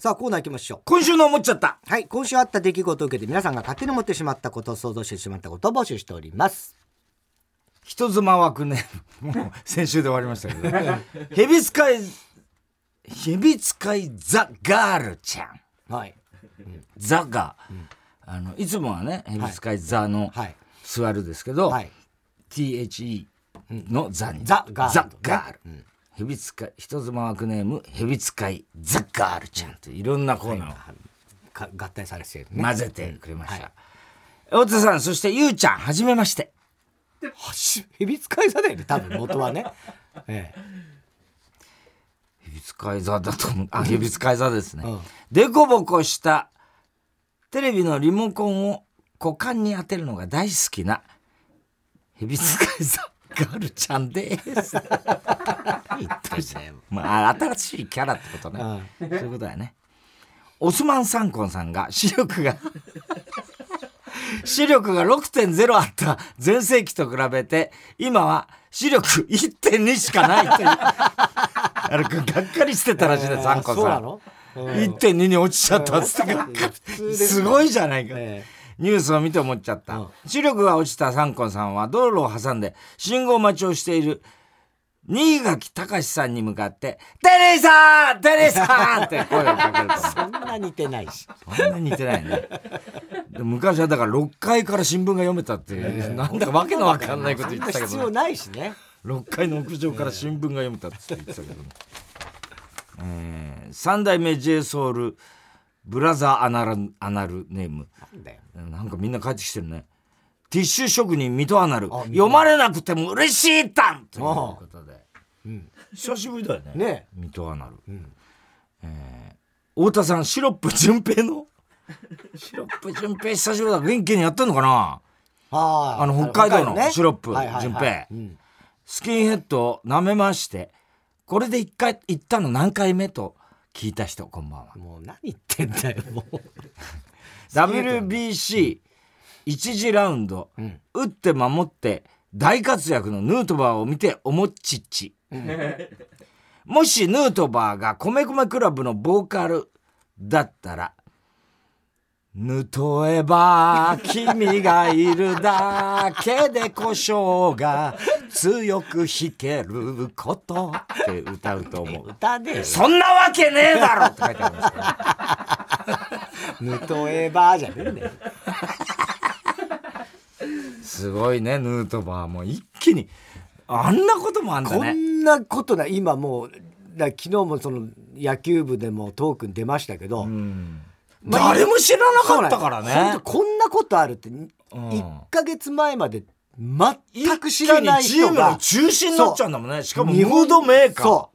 さあ、コーナー行きましょう。今週の思っちゃった。はい、今週あった出来事を受けて皆さんが勝手に思ってしまったこと、想像してしまったことを募集しております。人妻枠ね。もう先週で終わりましたけど。ヘビ使い、ヘビ使いザ・ガールちゃん。はい。ザが、あの、いつもはね、ヘビ使いザのはい。座るですけど、はい。THE のザに。ザガールザ・ガール。ヘビ使い、人妻枠ネーム、ヘビ使いザ・ガールちゃんといろんなコーナーをか合体されてるね。混ぜてくれました。はい太田さん、そしてゆうちゃん、はじめまして。はし、ヘビ使い座だよね、多分元はね。ええ。ヘビ使い座だと思う。あ、ヘビ使い座ですね。うんでこぼこしたテレビのリモコンを股間に当てるのが大好きなヘビ使い座ガールちゃんです。言ってね。まあ、新しいキャラってことね。そういうことだよね。オスマン・サンコンさんが視力が視力が6.0あった全盛期と比べて今は視力1.2しかないというあれがっかりしてたらしいです、サンコンさ。んの？うん1.2に落ちちゃったっつってすごいじゃないか。えニュースを見て思っちゃった。うん視力が落ちたサンコンさんは道路を挟んで信号待ちをしている新垣隆さんに向かって、テリーさんテリーさんって声をかけると。そんな似てないし。そんな似てないね。で昔はだから6階から新聞が読めたっていう、なんだかわけのわかんないこと言ってたけ必要ど、ね、ないしね。6階の屋上から新聞が読めたって言ってたけどね。えー、三代目 j ソ u l ブラザーアナルアナルネーム。なんだよ。なんかみんな帰ってきてるね。ティッシュ職人水戸アナル。あ読まれなくても嬉しいたんということで。久しぶりだよね。ね水戸アナル。えー太田さん、シロップ純平の？シロップ純平久しぶりだ。元気にやってんのかな？ああの北海道のねシロップはいはいはい順平うんスキンヘッドを舐めまして、これで一回行ったの何回目と聞いた人、こんばんは。もう何言ってんだよ、もう。WBC 一次ラウンド、打って守って大活躍のヌートバーを見て思っちっち、もしヌートバーが米米クラブのボーカルだったらぬとえば君がいるだけで故障が強く弾けることって歌うと思う。歌で、そんなわけねえだろって書いてありますから。ヌトエバーじゃねえんだよ。すごいね、ヌートバーも一気に。あんなこともあんだこね。んなことない、今もう、だ昨日もその野球部でもトークに出ましたけど、まあ誰も知らなかったからね本当こんなことあるって、1ヶ月前まで全く知らない人一気にチームのが、中心になっちゃうんだもんね。しかもムードメーカー。そ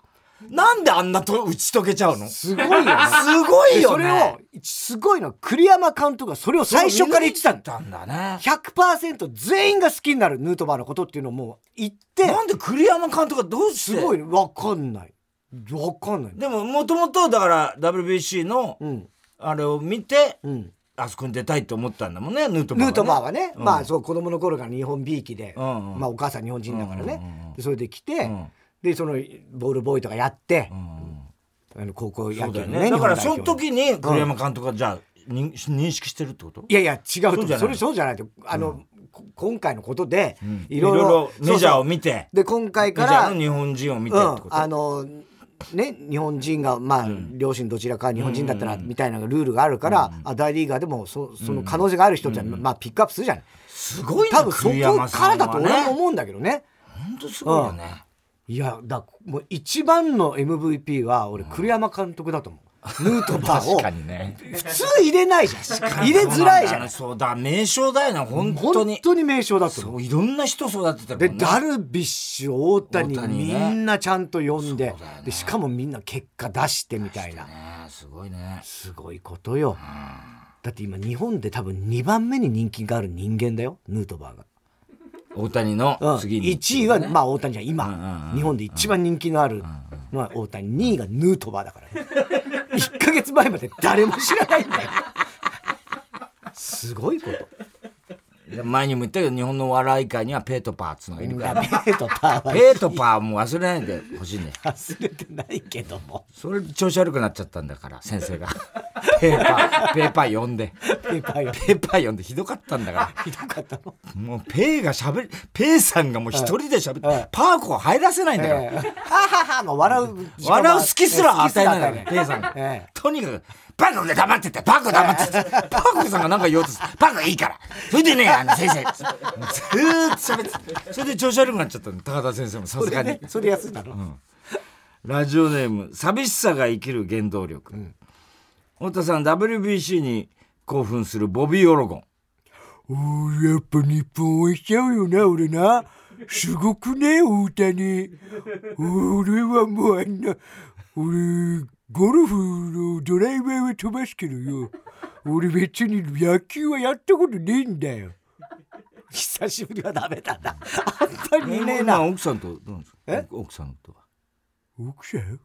なんであんなと打ち解けちゃうの？すごいよね。すごいよそれをね。、すごいのは栗山監督がそれを最初から言ってたんだ。たんだね。100%全員が好きになるヌートバーのことっていうのをもう言って、なんで栗山監督がどうして？すごい、わかんない。わかんない。でももともとだから WBC のうん。あれを見て、うん。あそこに出たいと思ったんだもんね、ヌートバーは、ね。ヌーーはね、うん。まあそう子供の頃から日本びいきで、うんうん。まあお母さん日本人だからね、うんうんうんでそれで来て、ん。でそのボールボーイとかやって、うんあの高校そうだよね。ね。だからその時に栗山監督がじゃあ認認識してるってこと？いやいや違うとそうじゃないそれそうじゃないとあの、こ今回のことで、いいろいろろいろメジャーを見て。で今回メからジャーの日本人を見てうんってこと、あのね日本人がまあ、両親どちらか日本人だったらみたいなルールがあるから、あ大リーガーでもそその可能性がある人って、まあピックアップするじゃない、すごいね多分そこからだと俺もね思うんだけどね。本当すごいよね、いやだもう一番の MVP は俺栗山監督だと思う、ヌートバーを確かにね。普通入れないじゃん。入れづらいじゃないそうだ。名将だよね本当本に当に名将だといろんな人育ててるでダルビッシュ大谷みねんなちゃんと呼んででしかもみんな結果出してみたいな。ねすごいね。すごいことよ。だって今日本で多分2番目に人気がある人間だよヌートバーが。大谷のうん、次に、1位は、まあ大谷じゃん。今、日本で一番人気のあるのは大谷。2位がヌートバーだからね1ヶ月前まで誰も知らないんだよ。すごいこと。前にも言ったけど日本の笑い界にはペートパーっつうのがいるから。ペートパーは。ペートパーも忘れないでほしいね。忘れてないけども。それ調子悪くなっちゃったんだから先生がペーパーペーパー呼んで。ペーパーよペーパー呼んでひどかったんだかひどかったの？らもうペーがしゃべりペーさんがもう一人でしゃべって、はいパーコ入らせないんだから、ええ。はははもう笑う笑う隙すら与えないのよ隙すらペイさんが、ええ。とにかくパーコが黙っててパーコ黙ってて。パーコさんが何か言おうとする。パーコいいから。それでねあの先生。ずーっと喋ってそれで調子悪くなっちゃったの。高田先生もさすがに、ねそれ安いだろ。ラジオネーム寂しさが生きる原動力、太田さん WBC に興奮するボビー・オロゴン。おーやっぱ日本応援しちゃうよな俺な。すごくね大谷俺はもうあんな俺ゴルフのドライバーは飛ばすけどよ。俺別に野球はやったことねえんだよ。久しぶりはダメだな。あんまりいねえまあな奥さんとどうなんですかえ？奥さんとは？奥さん？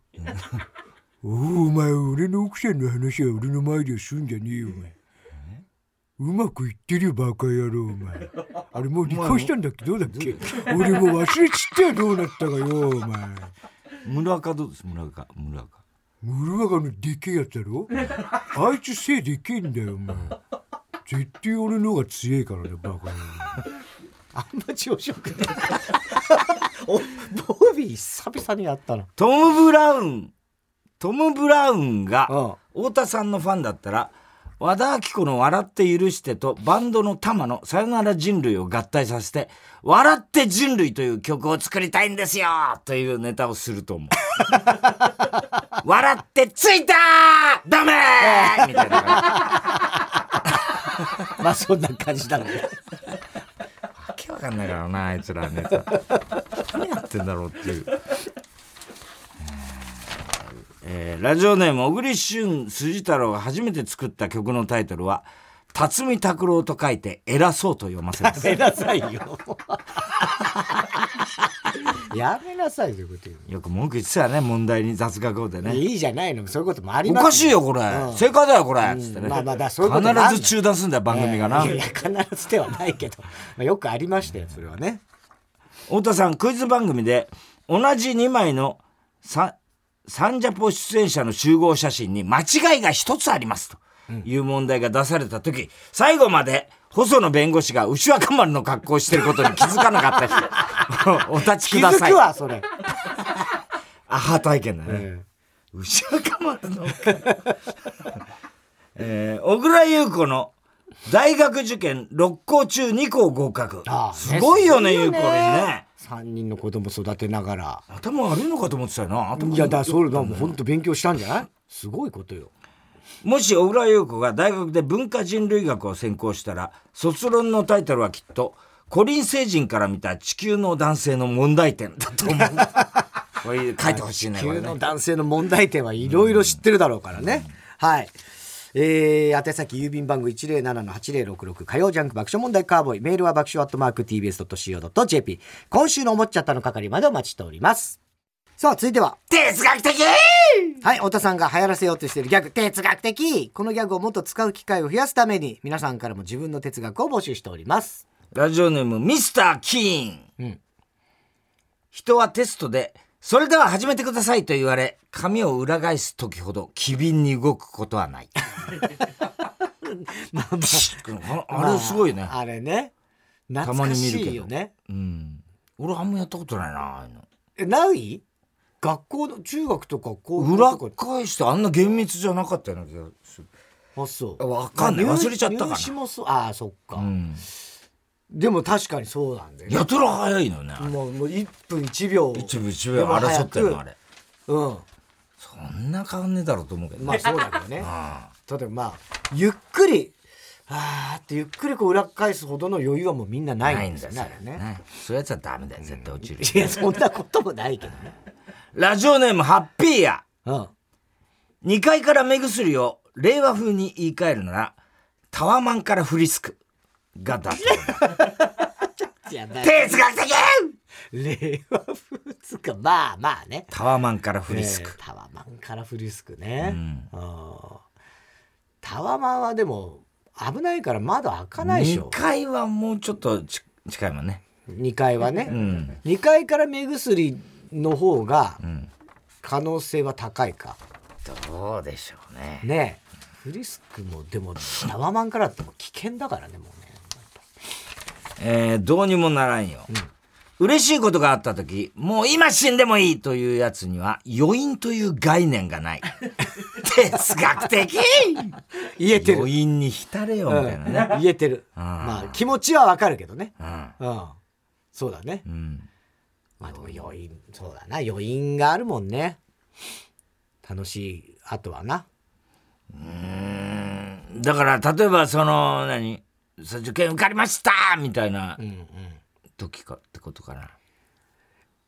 おおお前俺の奥さんの話は俺の前ではすんじゃねえよお前。うまくいってるよバカ野郎お前。あれもう離婚したんだっけ？どうだっけ？俺もう忘れちったよどうなったかよお前。村岡どうです？村岡村岡。ムルワガのでけえやつだろ？あいつ背でけえんだよお前。絶対俺の方が強えからねバカ野郎。あんま調子よくない。おボビー久々にやったなトム・ブラウントム・ブラウンがうん太田さんのファンだったら和田アキ子の「笑って許して」とバンドの玉の「さよなら人類」を合体させて「笑って人類」という曲を作りたいんですよというネタをすると思う。笑ってついたーダメーみたいな感まあそんな感じだろうねじ。わけわかんないからなあいつらネタ。何やってんだろうっていう。えーラジオネーム小栗旬筋太郎が初めて作った曲のタイトルは「辰巳拓郎」と書いて「偉そう」と読ませます。やめなさいよやめなさいという。ことよよく文句言ってたよね問題に雑学校でねいいじゃないのそう。いう。こともありおますかしいよこれ、う。ん正解だよこれ、つってね、まあまあだそう。いう。こと必ず中断すんだよ番組がな、いやいや必ずではないけど、まあ、よくありましたよそれはね太田さんクイズ番組で同じ2枚のササンジャポ出演者の集合写真に間違いが一つありますと。いう問題が出された時、最後まで細野弁護士が牛若丸の格好をしてることに気づかなかった人。お立ち気づください。くわそれ、アハ体験だね、え牛若丸の えー小倉優子の大学受験6校中2校合格。すごいよね。優子にね3人の子供育てながら。頭悪いのかと思ってたよな。頭い。やだからそれがもう本当勉強したんじゃない？すごいことよ。もし小倉優子が大学で文化人類学を専攻したら卒論のタイトルはきっとコリン星人から見た地球の男性の問題点だと思う。これ書いてほしいねこれ急のね男性の問題点はいろいろ知ってるだろうからね、はいえー、宛先郵便番号107-8066火曜ジャンク爆笑問題カーボーイ。メールは爆笑アットマーク TBS.CO.JP 今週の思っちゃったの係までお待ちしております。さあ続いては哲学的！はい太田さんが流行らせようとしているギャグ。哲学的！このギャグをもっと使う機会を増やすために皆さんからも自分の哲学を募集しております。ラジオネームミスター・キーン、うん。人はテストでそれでは始めてくださいと言われ紙を裏返す時ほど機敏に動くことはない。まあまあ。あれすごいね、あれね。たまに見るけどね。うん。俺あんまやったことないなあの。えない？学校の中学とか高校裏返してあんな厳密じゃなかったような気がする。あそう。わかんない。忘れちゃったかな。入試もそう。ああそっか、うんでも確かにそうなんだよね。やたら早いのよねもうもう1分1秒。一部一部争ってるのあれ。うん。そんな変わんねえだろうと思うけど、まあそうだけどね。あ 例えばまあゆっくりあーってゆっくりこう裏返すほどの余裕はもうみんなないんですよ。ねね。ね。そういうやつはダメだよ絶対落ちる、いやそんなこともないけどね。ラジオネームハッピーや。うん。2階から目薬を令和風に言い換えるならタワマンからフリスクがだいやだ哲学的！令和風つかまあまあね。タワマンからフリスク、えータワマンからフリスクね、うん。タワマンはでも危ないから窓開かないでし2ょ階はもうちょっとち近いもんね。2階はね、うん。2階から目薬の方がん。可能性は高いか、どうでしょうね。ねえ。フリスクもでもタワマンからっても危険だからねもうねえーどうにもならんよ、嬉しいことがあった時もう今死んでもいいというやつには余韻という概念がない。哲学的！言えてる。余韻に浸れよみたいなね、うん。言えてる。まあ気持ちはわかるけどね。うん。そうだね。うん。うんまあでも余韻そうだな。余韻があるもんね。楽しいあとはな。うん。だから例えばその何？受験受かりました！みたいな時かってことかな、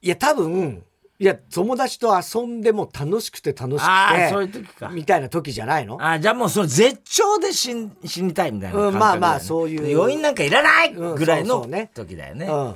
いや多分いや友達と遊んでも楽しくて楽しああそういくう時か。てみたいな時じゃないの？あじゃあもうその絶頂で死ん死にたいみたいなね、うんまあまあそういう。余韻なんかいらないうんぐらいの時だよね,、うん。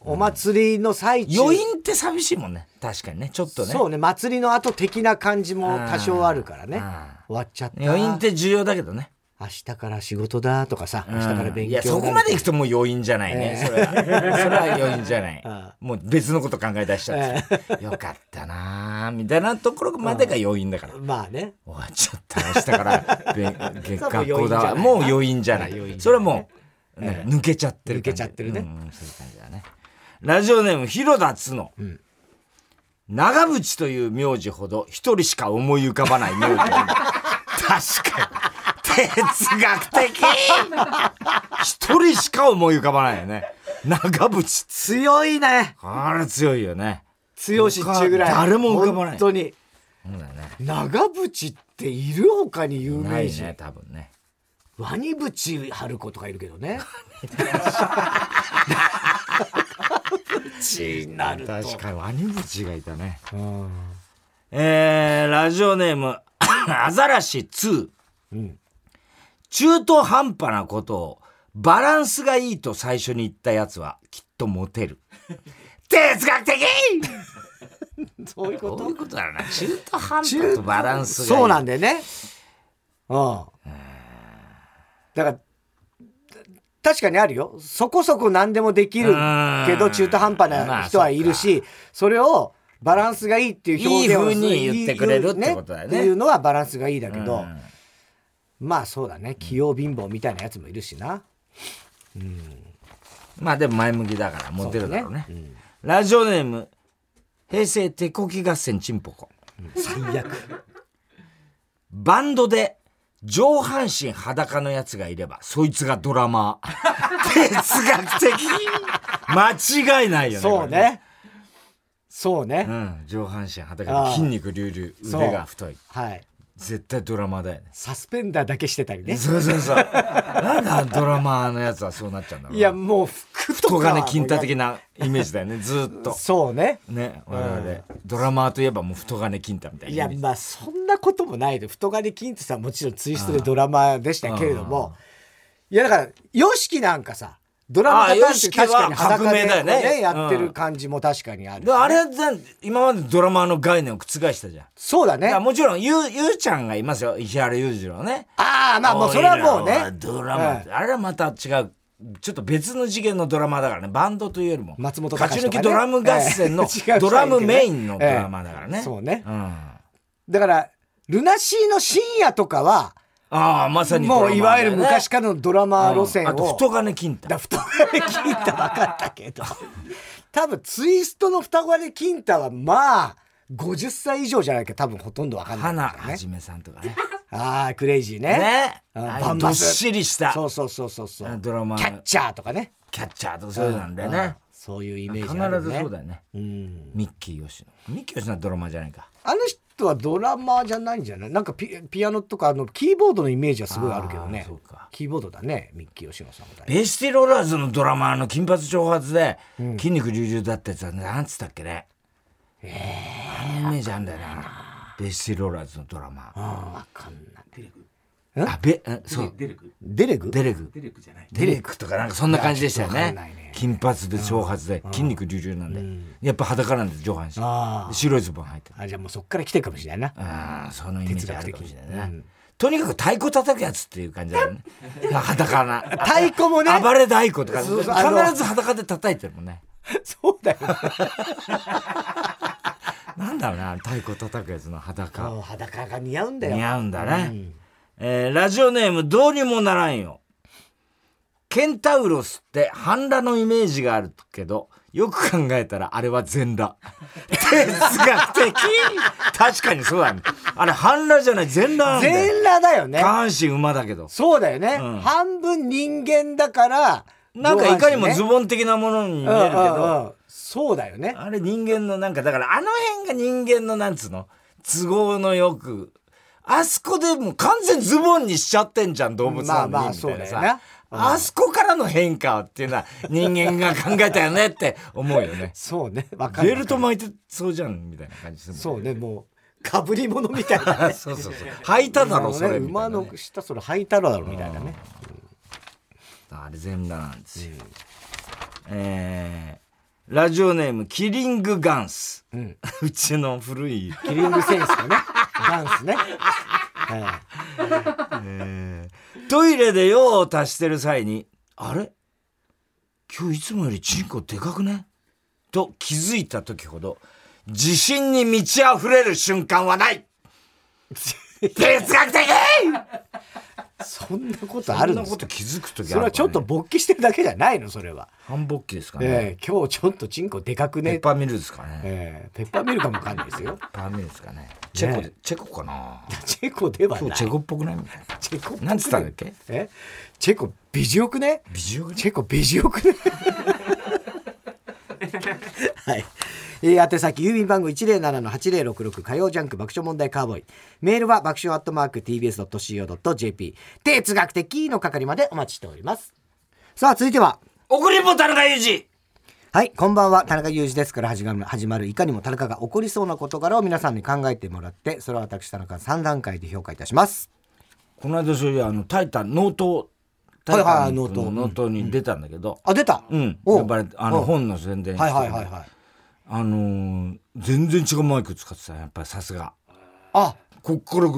お祭りの最中。余韻って寂しいもんね。確かにね。ちょっとね。そうね。祭りの後的な感じも多少あるからね。あ終わっちゃった。余韻って重要だけどね明日から仕事だとかさ明日から勉強いやそこまでいくともう余韻じゃないね、それは。それは余韻じゃない。あもう別のこと考え出しちゃって、よかったなーみたいなところまでが余韻だから、まあね。終わっちゃった。明日から学校だ。わもう余韻じゃない。ないそれはもう、なんか抜けちゃってる抜けちゃってるね。うんそういう感じだね。ラジオネーム広田つの、長渕という名字ほど一人しか思い浮かばない名字。確かに哲学的。一人しか思い浮かばないよね。長渕強いね。あれ強いよね。強しっちゅうぐらい。誰も浮かばない。本当に。そうだよね。長渕っている他に有名人、ないね多分ね。ワニブチ春子とかいるけどね。チになると。確かにワニブチがいたね。うん。えー、ラジオネーム アザラシ2、ん中途半端なことをバランスがいいと最初に言ったやつはきっとモテる。哲学的！そういうこどういうことだろうな。中途半端とバランスがいい。そうなんだよね。うん。だから確かにあるよ。そこそこ何でもできるけどうん中途半端な人はいるしそれをバランスがいいっていう表現をいい風に言ってくれるってことだよね。っていうのはバランスがいいだけど、うんまあそうだね。器用貧乏みたいなやつもいるしな。まあでも前向きだからモテるだろうね。そうね。ラジオネーム平成手こき合戦チンポコ最悪。バンドで上半身裸のやつがいればそいつがドラマー。哲学的。間違いないよねそうね。そうね、うん。上半身裸で筋肉隆々腕が太い。はい絶対ドラマーだよね。サスペンダーだけしてたりね。そうそうそう。なんだドラマーのやつはそうなっちゃうんだろうな。いやもう服とか太金金太的なイメージだよね。ずーっと。そうね。ね我々。ドラマーといえばもう太金金太みたいいなイメージ。やまあそんなこともないで。太金金ってさんもちろんツイストでドラマでしたけれども。いやだから YOSHIKI なんかさドラマパターンって YOSHIKI 確かには革命だよね。やってうんる感じも確かにある、であれは全今までドラマーの概念を覆したじゃん。そうだね。もちろんゆうゆうちゃんがいますよ。石原裕次郎ね。ああまあもうそれはもうね。ドラマって、あれはまた違うちょっと別の次元のドラマだからね。バンドというよりも松本勝ち抜きドラム合戦の ドラムメインのドラマだからね、ええそうね。うん、だからルナシーの深夜とかはああまさにもういわゆる昔からのドラマ路線を、うんあと太金金太。だ太。金金太分かったけど。多分ツイストの双金金太はまあ50歳以上じゃないか。多分ほとんど分かんない。ね。はじめさんとかね。ああクレイジーね。ね。バンバっしりした。そうそうそうそうそう。ドラマ。キャッチャーとかね。キャッチャーとかそういうのなんだよね。そういうイメー必ジね。ずそうだよね。うん。ミッキー吉野ミッキー吉野はドラマじゃないか。あの人はドラマーじゃないんじゃない？なんかピピアノとかあのキーボードのイメージはすごいあるけどね。キーボードだねミッキー吉野さんベイシティローラーズのドラマーの金髪長髪で筋肉隆々だったやつはなんつったっけね？あのイメージあるんだよねベイシティローラーズのドラマ。ーあ分かんないあべえそう。デレクデレグデレグデレクじゃない。デレクとかなんかそんな感じでしたよね。金髪で長髪で筋肉隆々なんで。やっぱ裸なんです上半身。白いズボン履いてる。あじゃあもうそっから来てるかもしれないな。ああそのイメージあるかもしれないな、とにかく太鼓叩くやつっていう感じだよね。裸な。太鼓もね。暴れ太鼓とか、そう必そう。ず裸で叩いてるもんね。そうだよ。なんだろうな、太鼓叩くやつの裸。もう裸が似合うんだよ。似合うんだね。うんえーラジオネームどうにもならんよ。ケンタウロスって半裸のイメージがあるけど、よく考えたらあれは全裸。哲学的確かにそうだね。あれ半裸じゃない、全裸なんだよ。全裸だよね下。半身馬だけど。そうだよね。うん半分人間だから、なんかいかにもズボボン的なものに見えるけうんうんど、うんそうだよね。あれ人間のなんか、だからあの辺が人間のなんつうの都合のよく、あそこでもう完全ズボンにしちゃってんじゃん、動物なのに。まあまあそうだよなうんあそこからの変化っていうのは人間が考えたよねって思うよね。そうね。わかる。ベルト巻いてそうじゃん、みたいな感じするもんそうね、もう、かぶり物みたいなね。そうそうそう。履いただろ、それ。みたい馬の下それ履いたろだろみたいなね。あれ全裸なんですよ。えー、ラジオネーム、キリングガンス。うん。うちの古いキリングセンスのね。ダンスね。はトイレで用を足してる際に、あれ？今日いつもよりチンコでかくね？と気づいた時ほど、自信に満ち溢れる瞬間はない哲学的い。そんなことあるんですかそんなこと気づく時あるそれはちょっと勃起してるだけじゃないの？それは。反勃起ですかね。ええ今日ちょっとチンコでかくね。ペッパーミルですかね。ええペッパーミルかもわかんないですよ。ペッパーミルですかね。チェコで、チェコかな チェコではない。チェコっぽくないみたいな。チェコなんつったんだっけ？え？チェコ美女くね？美女がチェコ美女くね？はい。えー、宛先、郵便番号107-8066火曜ジャンク爆笑問題カーボーイ。メールは爆笑アットマーク tbs.co.jp。哲学的の係までお待ちしております。さあ、続いては、送りんぼ田中裕二はい、こんばんは。田中裕二ですから始まる、始まる、いかにも田中が起こりそうな事柄を皆さんに考えてもらって、それを私、田中3段階で評価いたします。この間そういうあの、タイタン、ノート、タはいはいイタンノートのノートに出たんだけど、あ、出た？うん。おやっぱり、あの、お本の宣伝してはいはいはいはい。あのー全然違うマイク使ってたやっぱりさすが。あ、こっから、あ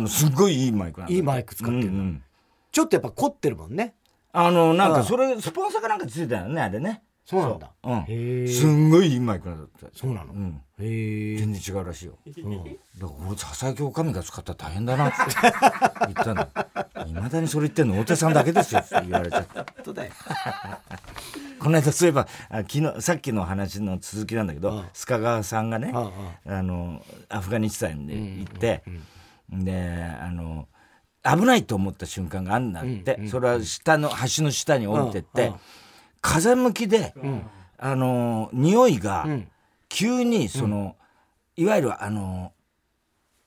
の、すっごいいいマイクなんだいいマイク使ってるちょっとやっぱ凝ってるもんね。あの、なんかそれ、スポンサーかなんかついてたよね、あれね。そうなんだ。うん。すんごいいいマイクなんだって。そうなの？うん。へえ。全然違うらしいよ。うんだから俺、佐々木おかみが使ったら大変だなって 言ったの。いまだにそれ言ってんの大手さんだけですよって言われちゃった。本当だよ。この間そういえばあ昨日さっきの話の続きなんだけど、うん須賀川さんがね、うんあのアフガニスタンで行って、であの危ないと思った瞬間があるんだって、それは下の橋の下に降りてって、風向きで、あの匂いがん。急にその、いわゆるあの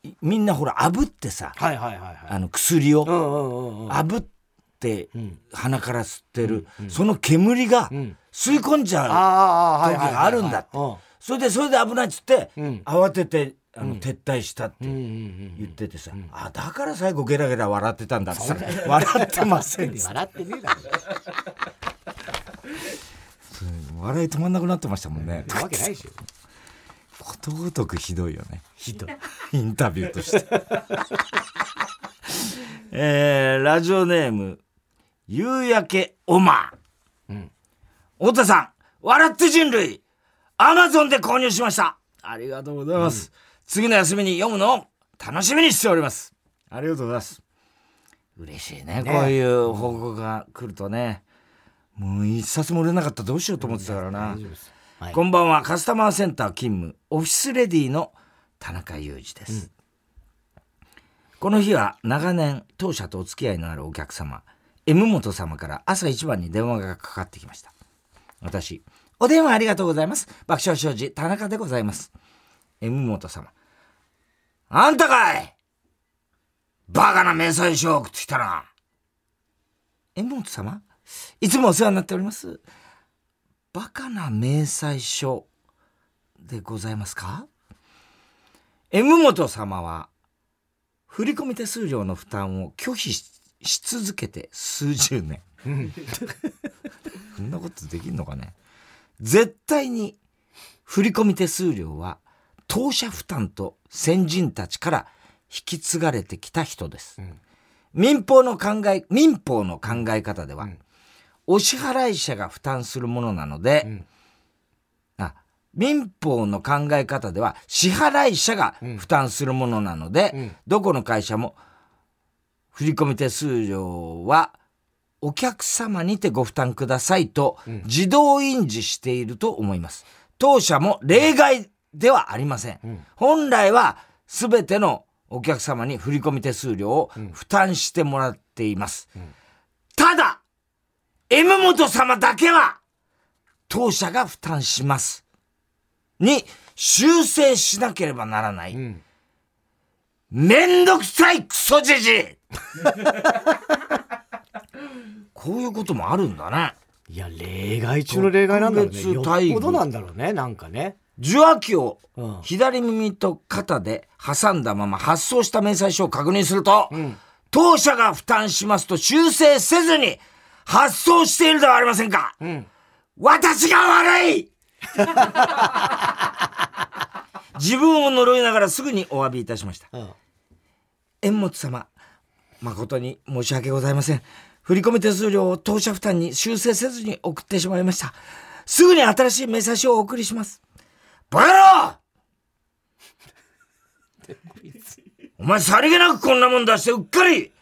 いみんなほら炙ってさ、はいはいはいはい。あの薬を、うんうんうんうん。炙ってん。鼻から吸ってる、その煙がん。吸い込んじゃう。時があるんだって。うん。それでそれで危ないっつって、ん。慌ててあの、撤退したってうんうんうん。言っててさ、あだから最後ゲラゲラ笑ってたんだってさ笑ってません笑ってねえだろ。笑い止まんなくなってましたもんねなわけないでしょ。ことごとくひどいよねひどい。インタビューとして。えー、ラジオネーム、夕焼けオマー。うん太田さん、笑って人類、アマゾンで購入しました。ありがとうございます。次の休みに読むのを楽しみにしております。ありがとうございます。嬉しいね、ねこういう報告が来るとね。もう一冊も売れなかったらどうしようと思ってたからな。はい。こんばんは。カスタマーセンター勤務。オフィスレディの田中裕二です、この日は長年当社とお付き合いのあるお客様 M 本様から朝一番に電話がかかってきました。私お電話ありがとうございます。爆笑商事田中でございます。M 本様あんたかい!バカな明細書を送ってきたな。M 本様？いつもお世話になっております。バカな明細書でございますか？M 本様は振込手数料の負担を拒否しし続けて数十年。そんなことできんのかね？絶対に振込手数料は当社負担と先人たちからき継がれてきた人です。民法の考え、民法の考え方では、お支払い者が負担するものなので、あ、民法の考え方では支払い者が負担するものなので、どこの会社も振込手数料はお客様にてご負担くださいと自動印字していると思います。当社も例外ではありません。本来は全てのお客様に振込手数料を負担してもらっています。ただ、本様だけは当社が負担します。に修正しなければならない。めん。どくさいクソじじいこういうこともあるんだね。いや例外中の例外なんだろうね。よっぽどなんだろうねなんかね。受話器をうん。左耳と肩で挟んだまま発送した明細書を確認すると、当社が負担しますと修正せずに発送しているではありませんか。私が悪い 自分を呪いながらすぐにお詫びいたしました。うん縁本様、誠に申し訳ございません。振込手数料を当社負担に修正せずに送ってしまいました。すぐに新しい明細書をお送りします。バカ野郎 お前さりげなくこんなもん出してうっかり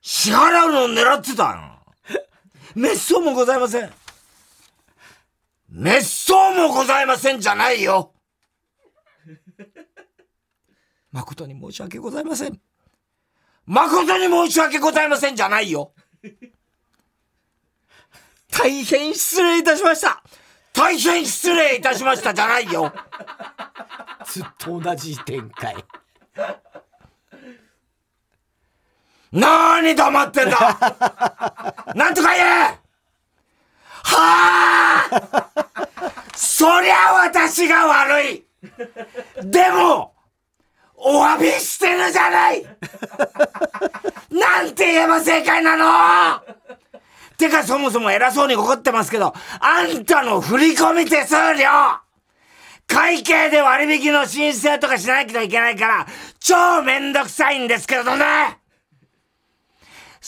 支払うのを狙ってたよ。滅相もございません。滅相もございませんじゃないよ。誠に申し訳ございません。誠に申し訳ございませんじゃないよ。大変失礼いたしました。大変失礼いたしましたじゃないよ。ずっと同じ展開なーに黙ってんだ。なんとか言え。はあ。そりゃ私が悪い。でもお詫びしてるじゃない。なんて言えば正解なの。てかそもそも偉そうに怒ってますけど、あんたの振り込み手数料。会計で割引の申請とかしなきゃいけないから、超めんどくさいんですけどね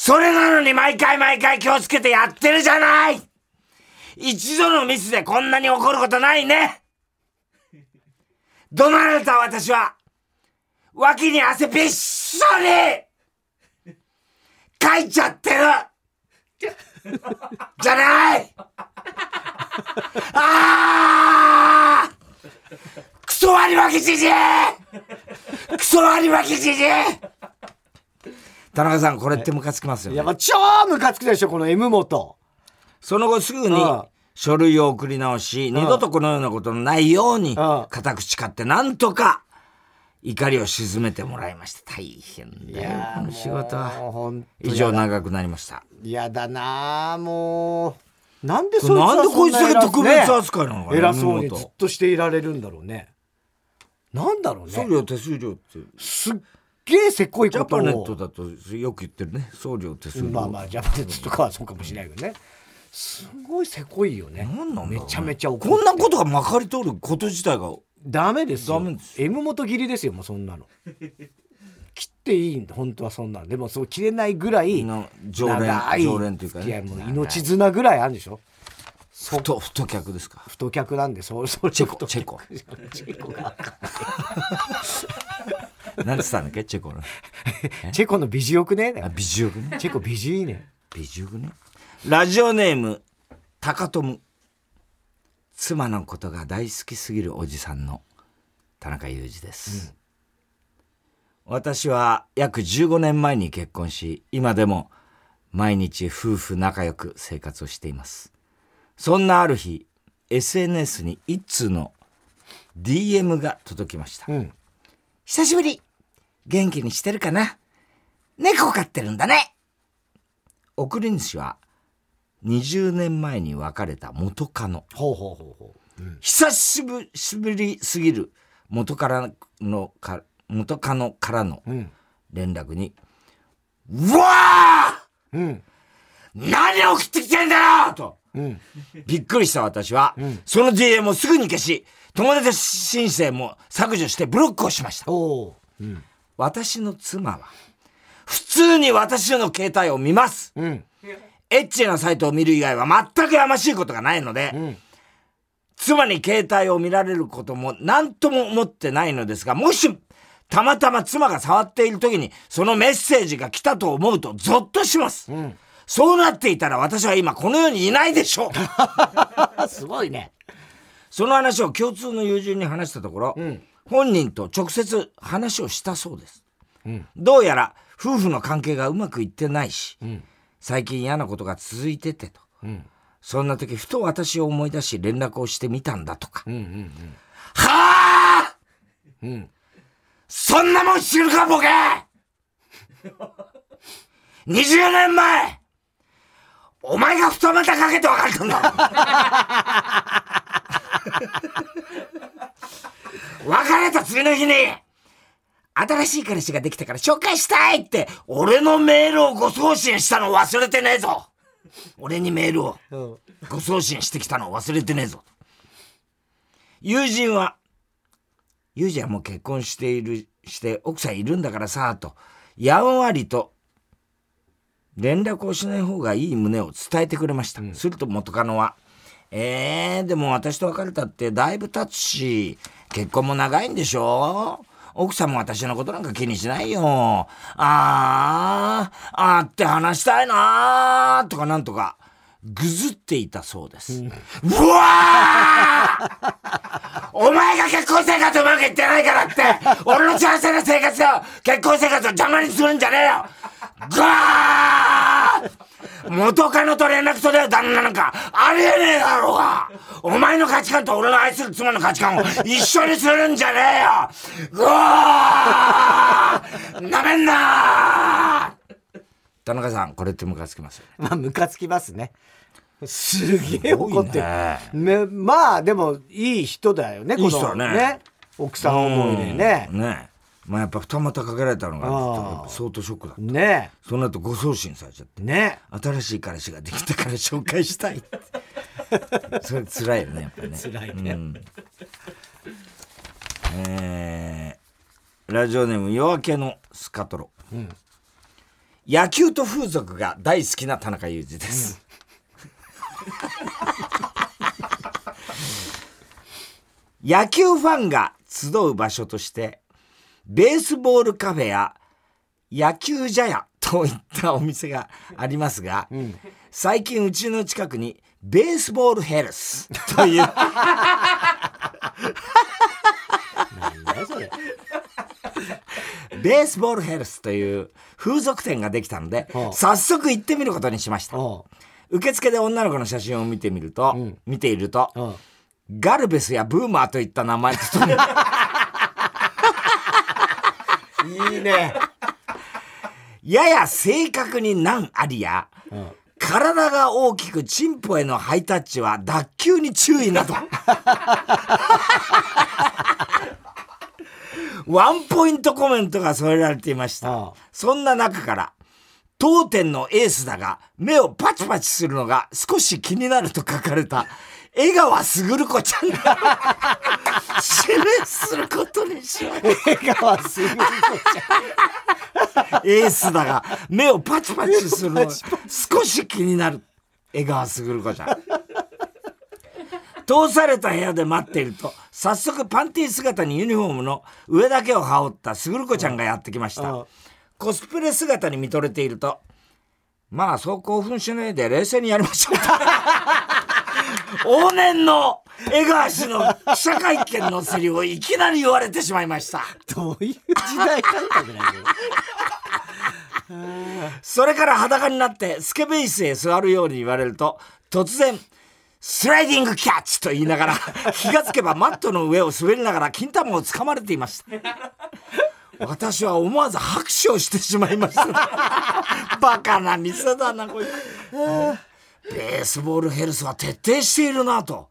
それなのに毎回毎回気をつけてやってるじゃない。一度のミスでこんなに怒ることないね。怒鳴られた私は、脇に汗びっしょり。かいちゃってる。じゃない。あー。クソ割り巻きじじい。クソ割り巻きじじ田中さん、これってムカつきますよね。いやまあ超ムカつくでしょこの M 元。その後すぐにうん。書類を送り直し、二度とこのようなことのないように、ん。固く誓ってなんとか怒りを鎮めてもらいました。大変だよ、この仕事は。以上長くなりました。やだなあもう。なんでそなんでこいつだけ特別扱いなのかな偉そうに妹ずっとしていられるんだろうね。なんだろうね。送料手数料って、すっげえせこいジことャパネットをだとよく言ってるね。送料手数料。まあまあジャパネットとかはそうかもしれないけどね。すごいせこいよね。なんなんめちゃめちゃ怒こんなことがまかり通ること自体が、ダメですよ。ダメです M 元切りですよもうそんなの。切っていいんだ本当はそんなのでもそう切れないぐらいな常連常連というかね。もう命綱ぐらいあるんでしょ。太、太客ですか？太客なんでそうそれチェコ、太チェコ。チェコがなんつったんだっけ？チェコの。チェコの美女よくねあ、美女ね？チェコ美女いいね美女ね？ラジオネーム、高友。妻のことが大好きすぎるおじさんの田中裕二です。私は約15年前に結婚し、今でも毎日夫婦仲良く生活をしています。そんなある日、SNS に一通の DM が届きました。うん久しぶり元気にしてるかな？猫飼ってるんだね。送り主は20年前に別れた元カノ。ほうほうほうほう、うん、久しぶりすぎる元からのか、元カノからのうん。連絡に、うわうん。ー何送ってきてんだよ！と。うん。びっくりした私は、その DM をすぐに消し、友達申請も削除してブロックをしました。うん私の妻は、普通に私の携帯を見ます。うん、エッチなサイトを見る以外は全くやましいことがないので、うん、妻に携帯を見られることも何とも思ってないのですが、もし、たまたま妻が触っている時にそのメッセージが来たと思うとゾッとします。うん、そうなっていたら私は今この世にいないでしょう。すごいね。その話を共通の友人に話したところ、うん、本人と直接話をしたそうです。うん、どうやら夫婦の関係がうまくいってないし、うん、最近嫌なことが続いててと、そんな時ふと私を思い出し連絡をしてみたんだとか。うんうんうん、はあ、うん、そんなもん知るかボケ !20 年前お前が二股かけて別れたんだ別れた次の日に、新しい彼氏ができたから紹介したいって、俺のメールをご送信したの忘れてねえぞ俺にメールをご送信してきたの忘れてねえぞ。友人は、友人はもう結婚している、して奥さんいるんだからさ、と、やんわりと連絡をしない方がいい旨を伝えてくれました。うん、すると元カノは、えー、でも私と別れたってだいぶ経つし、結婚も長いんでしょ？奥さんも私のことなんか気にしないよ。あー、あーって話したいなーとかなんとか、ぐずっていたそうです。うん、うわー！お前が結婚生活うまくいってないからって、俺の幸せな生活を、結婚生活を邪魔にするんじゃねえよ。ガー元カノと連絡取れる旦那なんかありえねえだろうがお前の価値観と俺の愛する妻の価値観を一緒にするんじゃねえようわーなめんな田中さん、これってムカつきます？よね。まあ、ムカつきますね。すげえ怒ってる。ね、まあ、でも、いい人だよね、このいい人ねね。奥さん思いでね。ね。まあやっぱ二股かけられたのが相当ショックだった。ねその後ご送信されちゃって。ね新しい彼氏ができたから紹介したい それ辛いよねやっぱね。辛いね、うん、えー、ラジオネーム夜明けのスカトロ、うん、野球と風俗が大好きな田中裕二です、うん、野球ファンが集う場所としてベースボールカフェや野球茶屋といったお店がありますが、うん、最近うちの近くにベースボールヘルス という。ベースボールヘルスという風俗店ができたので、早速行ってみることにしました。受付で女の子の写真を見てみると、うん、見ていると、ガルベスやブーマーといった名前とともにいいね。やや正確に難ありや、うん、体が大きくチンポへのハイタッチは脱臼に注意など。ワンポイントコメントが添えられていました。そんな中から、当店のエースだが、目をパチパチするのが少し気になると書かれた江川卓子ちゃんが指名することにしよう。江川卓子ちゃん。エースだが、目をパチパチするの少し気になる。江川卓子ちゃん。通された部屋で待っていると、早速パンティー姿にユニフォームの上だけを羽織った卓子ちゃんがやってきました。コスプレ姿に見とれていると、まあそう興奮しないで冷静にやりましょう。往年の江川氏の記者会見のセリをいきなり言われてしまいました。どういう時代感覚なんだよ。それから裸になってスケベイスへ座るように言われると、突然、スライディングキャッチと言いながら、気がつけばマットの上を滑りながら金玉を掴まれていました。私は思わず拍手をしてしまいました。バカな店だな、これ。ベースボールヘルスは徹底しているなと。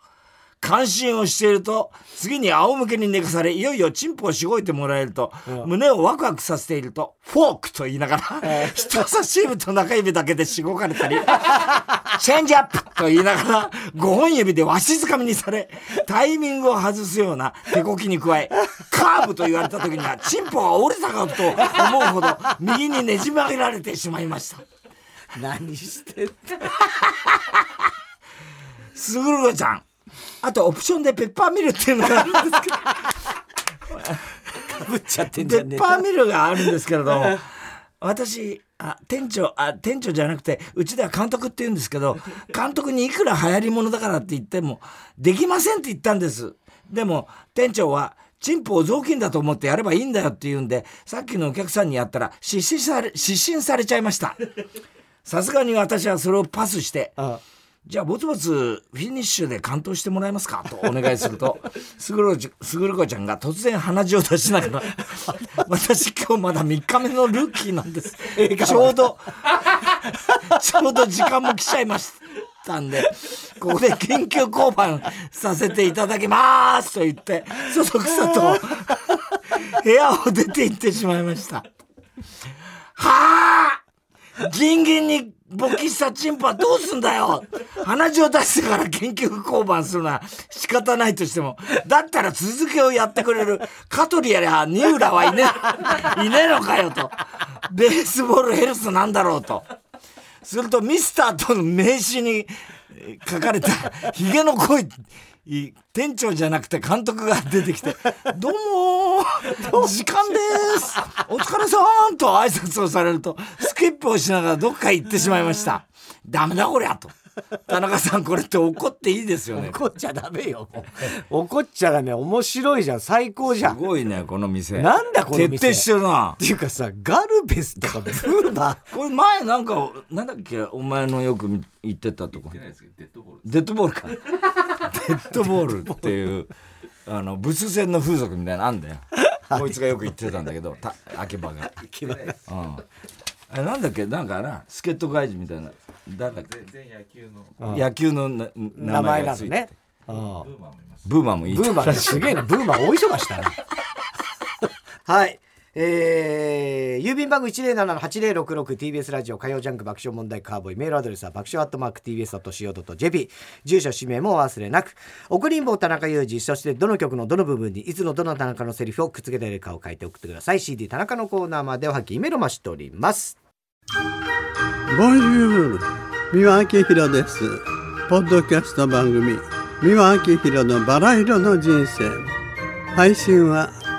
関心をしていると次に仰向けに寝かされいよいよチンポをしごいてもらえると、胸をワクワクさせているとフォークと言いながら、人差し指と中指だけでしごかれたり チェンジアップと言いながら5本指でわしづかみにされタイミングを外すような手こきに加えカーブと言われた時にはチンポが折れたかと思うほど右にねじ曲げられてしまいました 何してんだすぐるこちゃん。あとオプションでペッパーミルっていうのがあるんですけど。かぶっちゃってんじペゃねえッパーミルがあるんですけれども私あ店長あ店長じゃなくてうちでは監督って言うんですけど監督にいくら流行り物だからって言ってもできませんって言ったんです。でも店長はチンポを雑巾だと思ってやればいいんだよって言うんでさっきのお客さんにやったら失神され失神されちゃいましたさすがに私はそれをパスしてあじゃあぼつぼつフィニッシュで完投してもらえますか？とお願いするとすぐるすぐる子ちゃんが突然鼻血を出しながら「私今日まだ3日目のルーキーなんです」ちょうどちょうど時間も来ちゃいましたんでここで緊急降板させていただきますと言ってそそくさと部屋を出て行ってしまいました。はあギンギンに勃起したチンポはどうすんだよ鼻血を出してから研究降板するのは仕方ないとしても、だったら続きをやってくれる香取やら二浦はいね、いねえのかよと。ベースボールヘルスなんだろうと。するとミスターとの名刺に書かれたヒゲの濃い店長じゃなくて監督が出てきて「どうも時間です。お疲れさん」と挨拶をされるとスキップをしながらどっか行ってしまいました「ダメだこりゃ」と。田中さんこれって怒っていいですよね。怒っちゃダメよ。怒っちゃダメ。面白いじゃん。最高じゃん。っすごいねこの店。なんだこの店。徹底してるな。ていうかさガルベスとかブーバこれ前なんかなんだっけお前のよく言ってたとこ。デッドボールかデッドボールっていうあのブス戦の風俗みたいなのあんだよ。こいつがよく言ってたんだけどた秋葉が。うん。あれなんだっけ？なんかな助っ人外人みたいな。誰だっけ？全野球の。野球のな名名前前がついて。なのねうんブーマンもいい。ブーマン。すげえな。ブーマン大忙しだな。はいえー、郵便番号 107-8066TBS ラジオ火曜ジャンク爆笑問題カーボイメールアドレスは爆笑アットマーク TBS.CO.JP 住所氏名もお忘れなく。送りんぼ田中裕二そしてどの曲のどの部分にいつのどの田中のセリフをくっつけているかを書いて送ってください。CD 田中のコーナーまでおはきメロマしております。ボンジュール三輪明宏です。ポッドキャスト番組三輪明宏のバラ色の人生。配信は